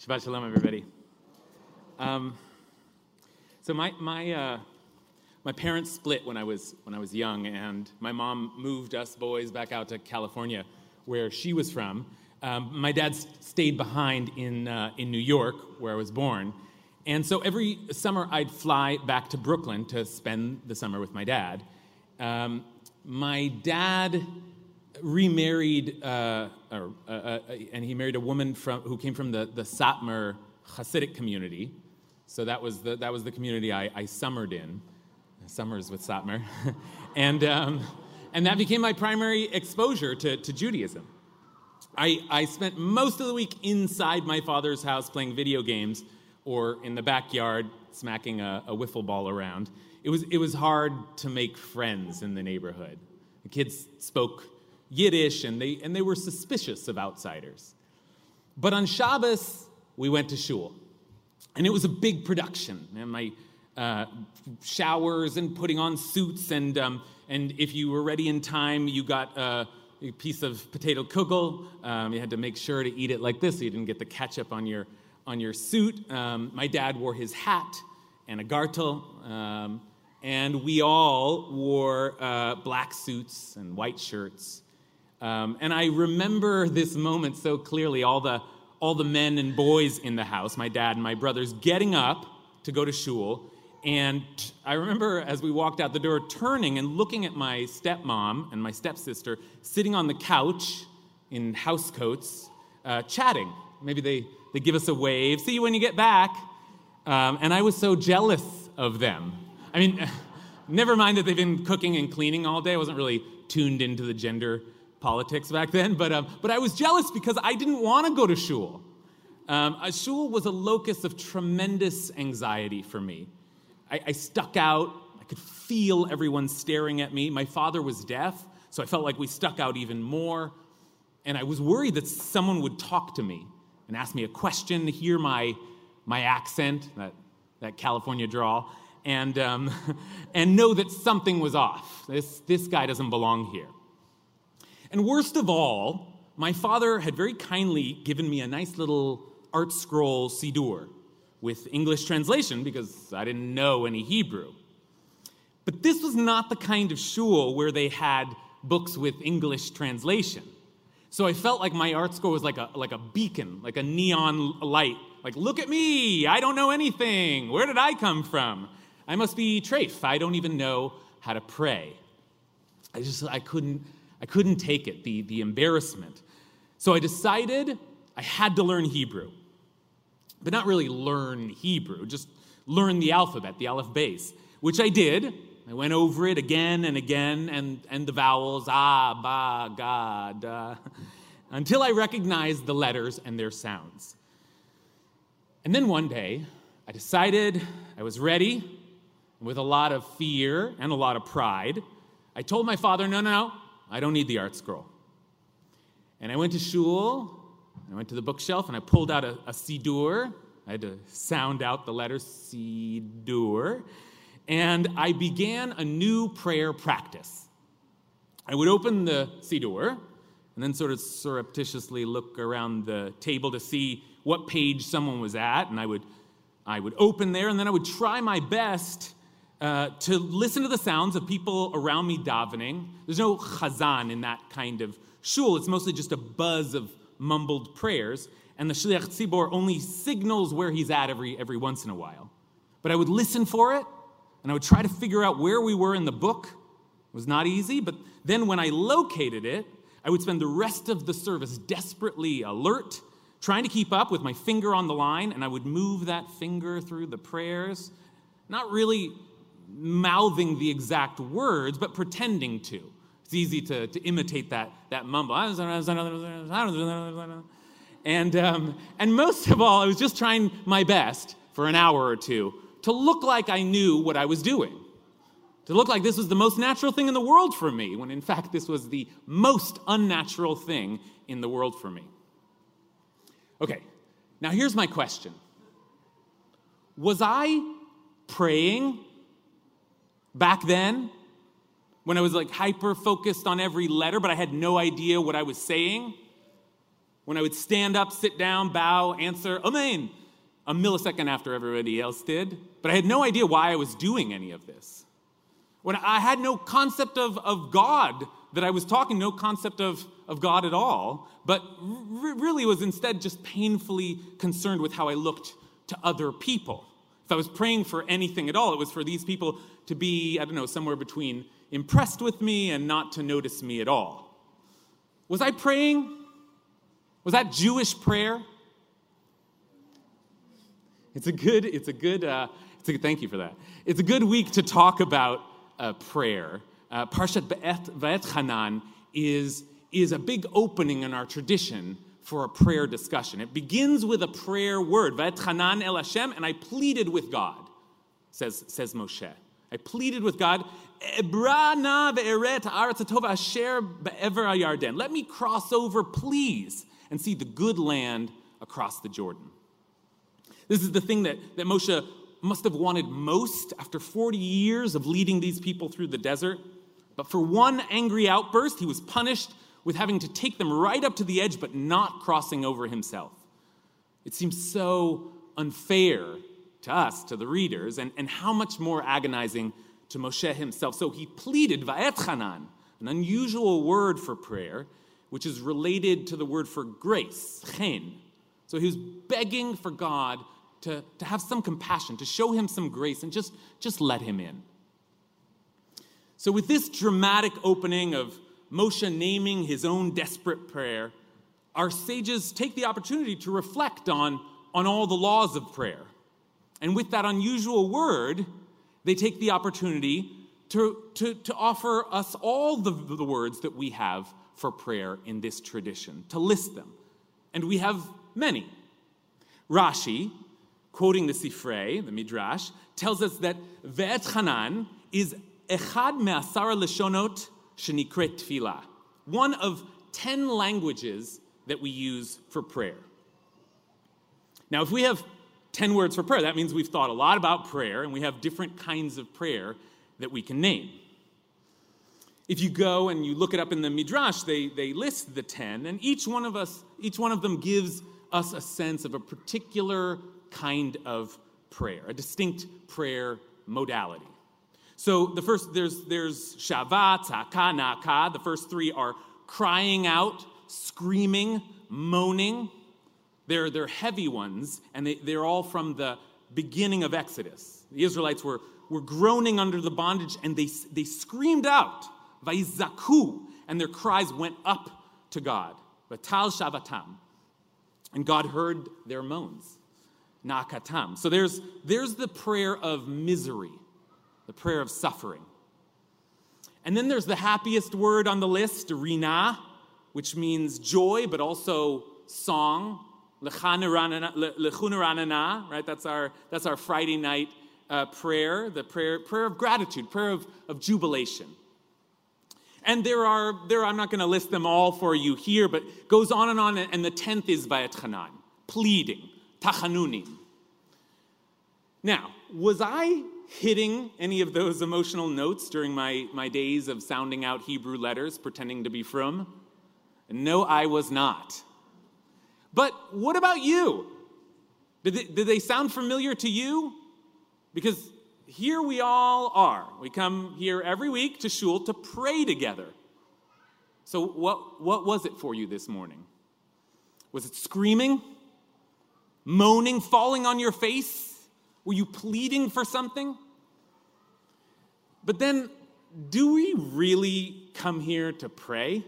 Shabbat shalom, everybody. Um, so my my uh, my parents split when I was when I was young, and my mom moved us boys back out to California, where she was from. Um, my dad stayed behind in uh, in New York, where I was born, and so every summer I'd fly back to Brooklyn to spend the summer with my dad. Um, my dad remarried, uh, or, uh, uh, and he married a woman from, who came from the, the Satmar Hasidic community. So that was the, that was the community I, I summered in. Summers with Satmar. and, um, and that became my primary exposure to, to Judaism. I, I spent most of the week inside my father's house playing video games or in the backyard smacking a, a wiffle ball around. It was, it was hard to make friends in the neighborhood. The kids spoke Yiddish, and they, and they were suspicious of outsiders. But on Shabbos, we went to shul. And it was a big production. And my uh, showers and putting on suits, and, um, and if you were ready in time, you got uh, a piece of potato kugel. Um, you had to make sure to eat it like this so you didn't get the ketchup on your, on your suit. Um, my dad wore his hat and a gartel. Um, and we all wore uh, black suits and white shirts. Um, and I remember this moment so clearly all the, all the men and boys in the house, my dad and my brothers, getting up to go to shul. And I remember as we walked out the door, turning and looking at my stepmom and my stepsister sitting on the couch in house coats, uh, chatting. Maybe they, they give us a wave, see you when you get back. Um, and I was so jealous of them. I mean, never mind that they've been cooking and cleaning all day. I wasn't really tuned into the gender politics back then, but, um, but I was jealous because I didn't want to go to shul. Um, shul was a locus of tremendous anxiety for me. I, I stuck out, I could feel everyone staring at me. My father was deaf, so I felt like we stuck out even more. And I was worried that someone would talk to me and ask me a question, to hear my, my accent, that, that California drawl, and, um, and know that something was off. This, this guy doesn't belong here. And worst of all, my father had very kindly given me a nice little ArtScroll Siddur with English translation because I didn't know any Hebrew. But this was not the kind of shul where they had books with English translation. So I felt like my ArtScroll was like a, like a beacon, like a neon light. Like, look at me, I don't know anything. Where did I come from? I must be Trafe. I don't even know how to pray. I just, I couldn't, I couldn't take it, the, the embarrassment. So I decided I had to learn Hebrew. But not really learn Hebrew, just learn the alphabet, the Aleph Bet, which I did. I went over it again and again, and, and the vowels, ah, ba, ga, da, until I recognized the letters and their sounds. And then one day, I decided I was ready, with a lot of fear and a lot of pride. I told my father, no, no, no, I don't need the ArtScroll. And I went to shul, I went to the bookshelf, and I pulled out a, a Siddur. I had to sound out the letter Siddur. And I began a new prayer practice. I would open the Siddur and then sort of surreptitiously look around the table to see what page someone was at. And I would, I would open there, and then I would try my best uh, to listen to the sounds of people around me davening. There's no chazan in that kind of shul. It's mostly just a buzz of mumbled prayers, and the shliach tzibor only signals where he's at every, every once in a while. But I would listen for it, and I would try to figure out where we were in the book. It was not easy, but then when I located it, I would spend the rest of the service desperately alert, trying to keep up with my finger on the line, and I would move that finger through the prayers, not really mouthing the exact words, but pretending to. It's easy to, to imitate that, that mumble. And, um, and most of all, I was just trying my best for an hour or two to look like I knew what I was doing. To look like this was the most natural thing in the world for me, when in fact this was the most unnatural thing in the world for me. Okay, now here's my question Was I praying back then when I was like hyper focused on every letter, but I had no idea what I was saying? When I would stand up, sit down, bow, answer, Amen, a millisecond after everybody else did, but I had no idea why I was doing any of this. When I had no concept of, of God that I was talking, no concept of, of God at all, but r- really was instead just painfully concerned with how I looked to other people. If I was praying for anything at all, it was for these people to be, I don't know, somewhere between impressed with me and not to notice me at all. Was I praying? Was that Jewish prayer? It's a good, it's a good, uh, it's a, thank you for that. It's a good week to talk about uh, prayer. Uh, Parshat Va'et is, is a big opening in our tradition for a prayer discussion. It begins with a prayer word, Va'et el Hashem, and I pleaded with God, says, says Moshe. I pleaded with God, let me cross over, please, and see the good land across the Jordan. This is the thing that, that Moshe must have wanted most after 40 years of leading these people through the desert. But for one angry outburst, he was punished with having to take them right up to the edge, but not crossing over himself. It seems so unfair to us, to the readers, and, and how much more agonizing to Moshe himself. So he pleaded, Va'etchanan, an unusual word for prayer, which is related to the word for grace, chen. So he was begging for God to, to have some compassion, to show him some grace, and just, just let him in. So, with this dramatic opening of Moshe naming his own desperate prayer, our sages take the opportunity to reflect on, on all the laws of prayer. And with that unusual word, they take the opportunity to, to, to offer us all the, the words that we have for prayer in this tradition, to list them. And we have many. Rashi, quoting the Sifrei, the Midrash, tells us that Va'etchanan is Echad Me'asara Leshonot Shenikret Tfilah, one of 10 languages that we use for prayer. Now, if we have 10 words for prayer, that means we've thought a lot about prayer and we have different kinds of prayer that we can name. If you go and you look it up in the Midrash, they, they list the 10, and each one of us, each one of them gives us a sense of a particular kind of prayer, a distinct prayer modality. So the first, there's, there's Shava, Tzaka, Naka. The first three are crying out, screaming, moaning. They're, they're heavy ones, and they, they're all from the beginning of Exodus. The Israelites were, were groaning under the bondage, and they, they screamed out, Vaizaku, and their cries went up to God. Vatal Shavatam. And God heard their moans nakatam. So there's, there's the prayer of misery, the prayer of suffering. And then there's the happiest word on the list, rina, which means joy, but also song. Lechunaranana, right? That's our, that's our Friday night uh, prayer, the prayer, prayer of gratitude, prayer of, of jubilation. And there are, there, I'm not going to list them all for you here, but goes on and on, and the tenth is Va'etchanan, pleading, tachanunim. Now, was I hitting any of those emotional notes during my, my days of sounding out Hebrew letters, pretending to be frum? No, I was not. But what about you? Did they, did they sound familiar to you? Because here we all are. We come here every week to shul to pray together. So, what, what was it for you this morning? Was it screaming? moaning, falling on your face? Were you pleading for something? But then, do we really come here to pray?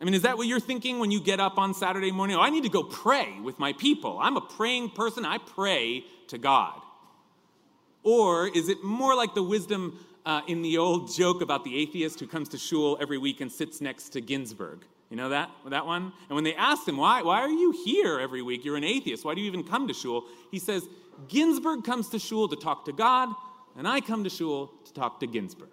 I mean, is that what you're thinking when you get up on Saturday morning? Oh, I need to go pray with my people. I'm a praying person. I pray to God. Or is it more like the wisdom uh, in the old joke about the atheist who comes to shul every week and sits next to Ginsburg? You know that, that one? And when they asked him, why, why are you here every week? You're an atheist. Why do you even come to shul? He says, Ginsburg comes to shul to talk to God, and I come to shul to talk to Ginsburg.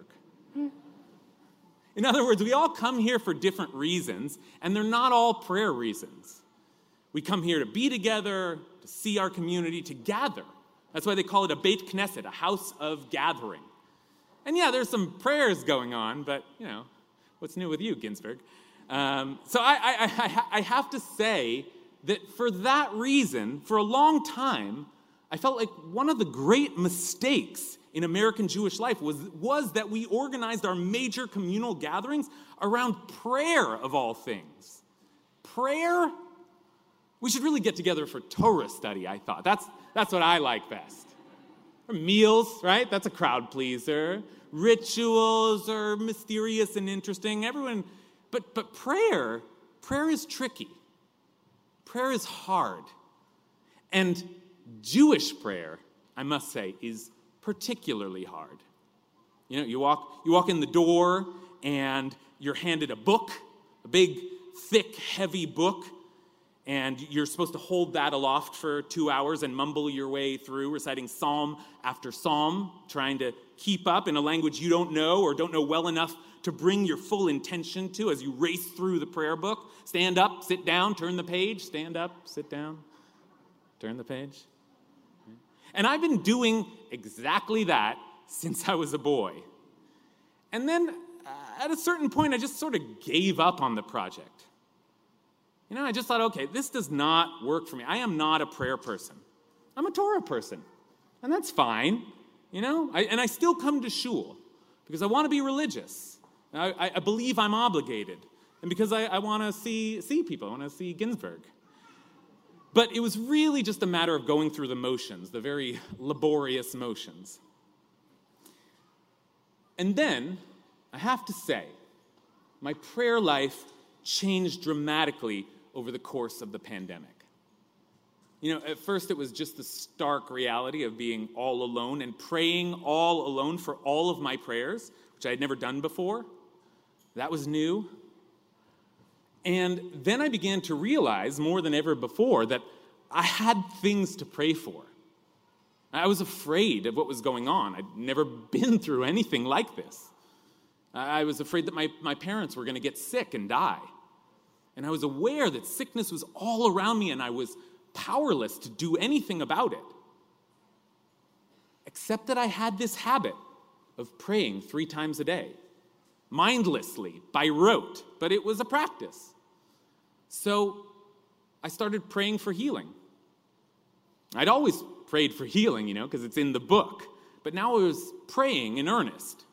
In other words, we all come here for different reasons, and they're not all prayer reasons. We come here to be together, to see our community, to gather. That's why they call it a Beit Knesset, a house of gathering. And yeah, there's some prayers going on, but you know, what's new with you, Ginsburg? Um, so I, I, I, I have to say that for that reason, for a long time, I felt like one of the great mistakes in American Jewish life was, was that we organized our major communal gatherings around prayer of all things. Prayer? We should really get together for Torah study, I thought. That's, that's what I like best. Or meals, right? That's a crowd pleaser. Rituals are mysterious and interesting. Everyone but, but prayer, prayer is tricky. Prayer is hard. And Jewish prayer, I must say, is particularly hard. You know, you walk, you walk in the door and you're handed a book, a big, thick, heavy book, and you're supposed to hold that aloft for two hours and mumble your way through, reciting psalm after psalm, trying to keep up in a language you don't know or don't know well enough to bring your full intention to as you race through the prayer book. Stand up, sit down, turn the page, stand up, sit down, turn the page. And I've been doing exactly that since I was a boy. And then uh, at a certain point, I just sort of gave up on the project. You know, I just thought, okay, this does not work for me. I am not a prayer person. I'm a Torah person. And that's fine, you know? I, and I still come to shul because I want to be religious. I, I believe I'm obligated. And because I, I want to see, see people, I want to see Ginsburg. But it was really just a matter of going through the motions, the very laborious motions. And then, I have to say, my prayer life changed dramatically over the course of the pandemic. You know, at first it was just the stark reality of being all alone and praying all alone for all of my prayers, which I had never done before. That was new. And then I began to realize more than ever before that I had things to pray for. I was afraid of what was going on. I'd never been through anything like this. I was afraid that my, my parents were going to get sick and die. And I was aware that sickness was all around me and I was powerless to do anything about it. Except that I had this habit of praying three times a day mindlessly, by rote, but it was a practice. So I started praying for healing. I'd always prayed for healing, you know, because it's in the book, but now I was praying in earnest.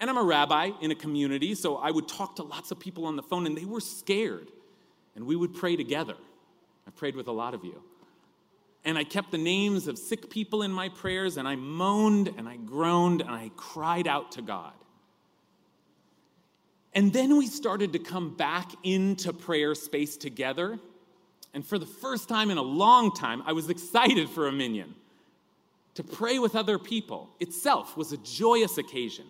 And I'm a rabbi in a community, so I would talk to lots of people on the phone, and they were scared. And we would pray together. I prayed with a lot of you. And I kept the names of sick people in my prayers, and I moaned and I groaned and I cried out to God. And then we started to come back into prayer space together. And for the first time in a long time, I was excited for a minyan. To pray with other people itself was a joyous occasion.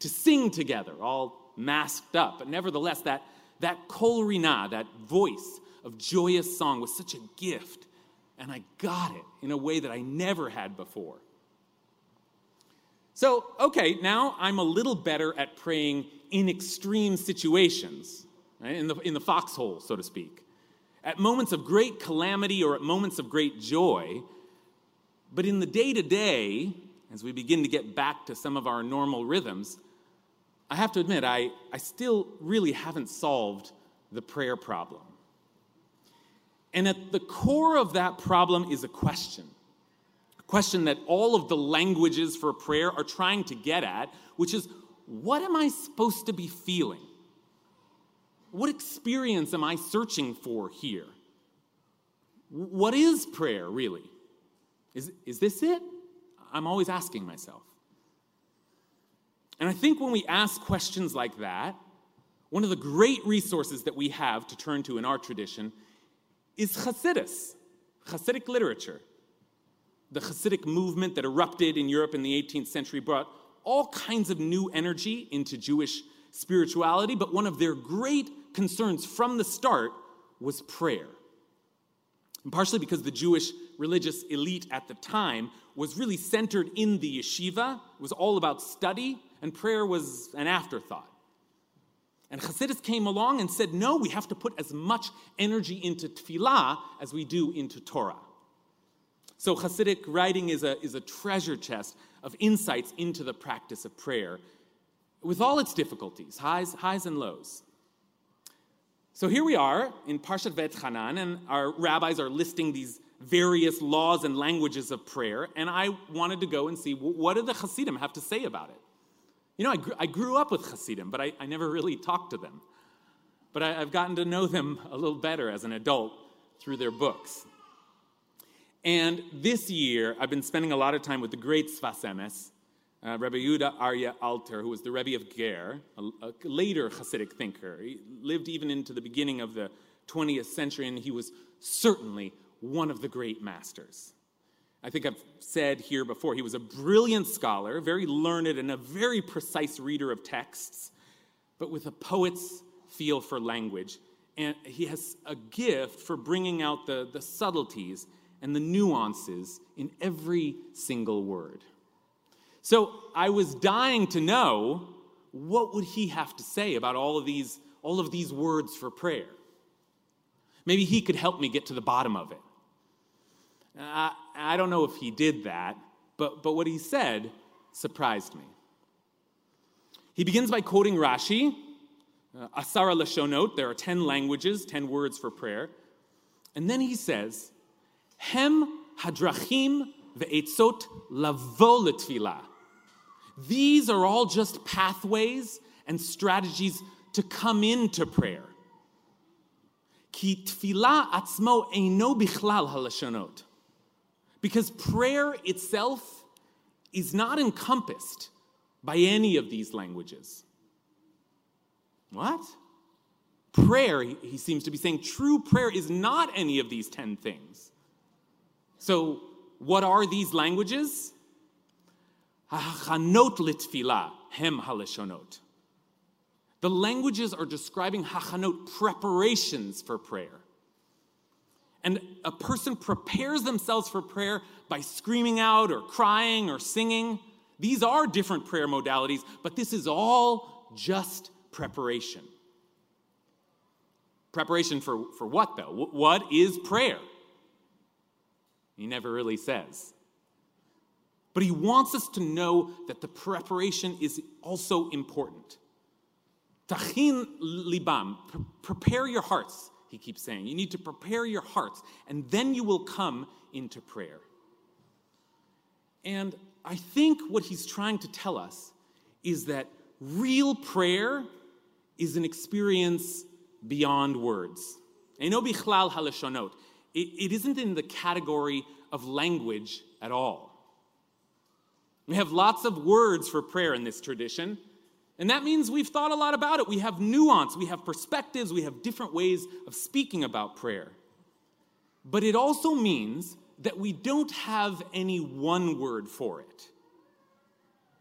To sing together, all masked up, but nevertheless, that, that kol rina, that voice of joyous song, was such a gift. And I got it in a way that I never had before. So, okay, now I'm a little better at praying in extreme situations, right? in, the, in the foxhole, so to speak. At moments of great calamity or at moments of great joy. But in the day to day, as we begin to get back to some of our normal rhythms, I have to admit, I, I still really haven't solved the prayer problem. And at the core of that problem is a question. A question that all of the languages for prayer are trying to get at, which is what am I supposed to be feeling? What experience am I searching for here? What is prayer really? Is, is this it? I'm always asking myself. And I think when we ask questions like that, one of the great resources that we have to turn to in our tradition is Hasidus, Hasidic literature. The Hasidic movement that erupted in Europe in the 18th century brought all kinds of new energy into Jewish spirituality, but one of their great concerns from the start was prayer. And partially because the Jewish religious elite at the time was really centered in the yeshiva, it was all about study, and prayer was an afterthought. And Hasidus came along and said, no, we have to put as much energy into tefillah as we do into Torah. So Hasidic writing is a, is a treasure chest of insights into the practice of prayer with all its difficulties, highs, highs and lows. So here we are in Parshat Va'etchanan, and our rabbis are listing these various laws and languages of prayer, and I wanted to go and see what do the Hasidim have to say about it. You know, I grew, I grew up with Hasidim, but I, I, never really talked to them. But I, have gotten to know them a little better as an adult through their books. And this year, I've been spending a lot of time with the great Sfas Emes, uh, Rabbi Yehuda Arya Alter, who was the Rebbe of Ger, a, a, later Hasidic thinker. He lived even into the beginning of the 20th century, and he was certainly one of the great masters. I think I've said here before, he was a brilliant scholar, very learned, and a very precise reader of texts, but with a poet's feel for language. And he has a gift for bringing out the, the subtleties and the nuances in every single word. So I was dying to know what would he have to say about all of these, all of these words for prayer. Maybe he could help me get to the bottom of it. I, I don't know if he did that, but, but what he said surprised me. He begins by quoting Rashi, uh, Asara Lashonot, there are 10 languages, 10 words for prayer. And then he says, Hem hadrachim ve'etzot lavo letfilah. These are all just pathways and strategies to come into prayer. Ki tefillah atzmo eino bichlal halashonot. Because prayer itself is not encompassed by any of these languages. What? Prayer, he seems to be saying, true prayer is not any of these 10 things. So, what are these languages? Hachanot litfila hem haleshonot. The languages are describing hachanot, preparations for prayer. And a person prepares themselves for prayer by screaming out or crying or singing. These are different prayer modalities, but this is all just preparation. Preparation for, for what, though? What is prayer? He never really says. But he wants us to know that the preparation is also important. Tachin libam, prepare your hearts, he keeps saying. You need to prepare your hearts, and then you will come into prayer. And I think what he's trying to tell us is that real prayer is an experience beyond words. It, it isn't in the category of language at all. We have lots of words for prayer in this tradition, and that means we've thought a lot about it. We have nuance, we have perspectives, we have different ways of speaking about prayer. But it also means that we don't have any one word for it.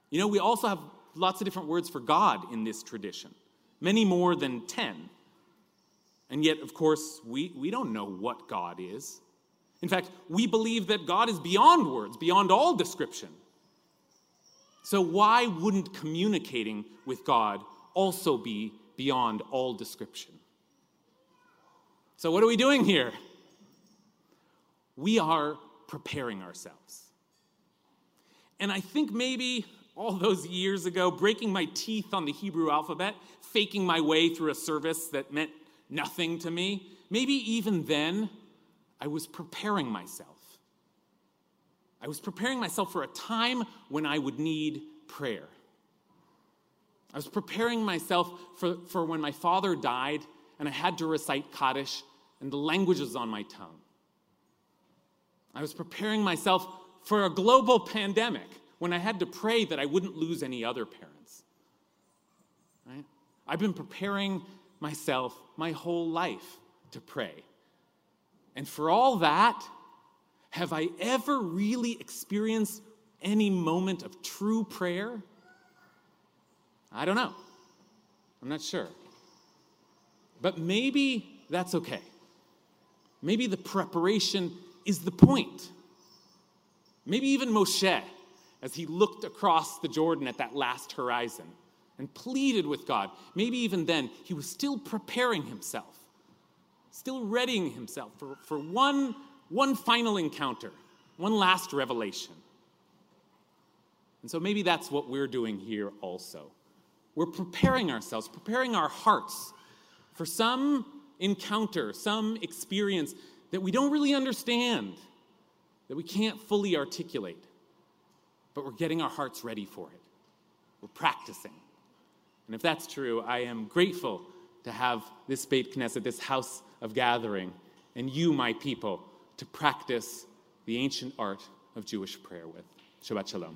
You know, we also have lots of different words for God in this tradition, many more than 10. And yet, of course, we, we don't know what God is. In fact, we believe that God is beyond words, beyond all description. So, why wouldn't communicating with God also be beyond all description? So, what are we doing here? We are preparing ourselves. And I think maybe all those years ago, breaking my teeth on the Hebrew alphabet, faking my way through a service that meant nothing to me, maybe even then, I was preparing myself. I was preparing myself for a time when I would need prayer. I was preparing myself for, for when my father died and I had to recite Kaddish and the language was on my tongue. I was preparing myself for a global pandemic when I had to pray that I wouldn't lose any other parents. Right? I've been preparing myself my whole life to pray. And for all that, have I ever really experienced any moment of true prayer? I don't know. I'm not sure. But maybe that's okay. Maybe the preparation is the point. Maybe even Moshe, as he looked across the Jordan at that last horizon and pleaded with God, maybe even then he was still preparing himself, still readying himself for, for one, one final encounter, one last revelation. And so maybe that's what we're doing here also. We're preparing ourselves, preparing our hearts for some encounter, some experience that we don't really understand, that we can't fully articulate, but we're getting our hearts ready for it. We're practicing. And if that's true, I am grateful to have this Beit Knesset, this house of gathering, and you, my people, to practice the ancient art of Jewish prayer with. Shabbat Shalom.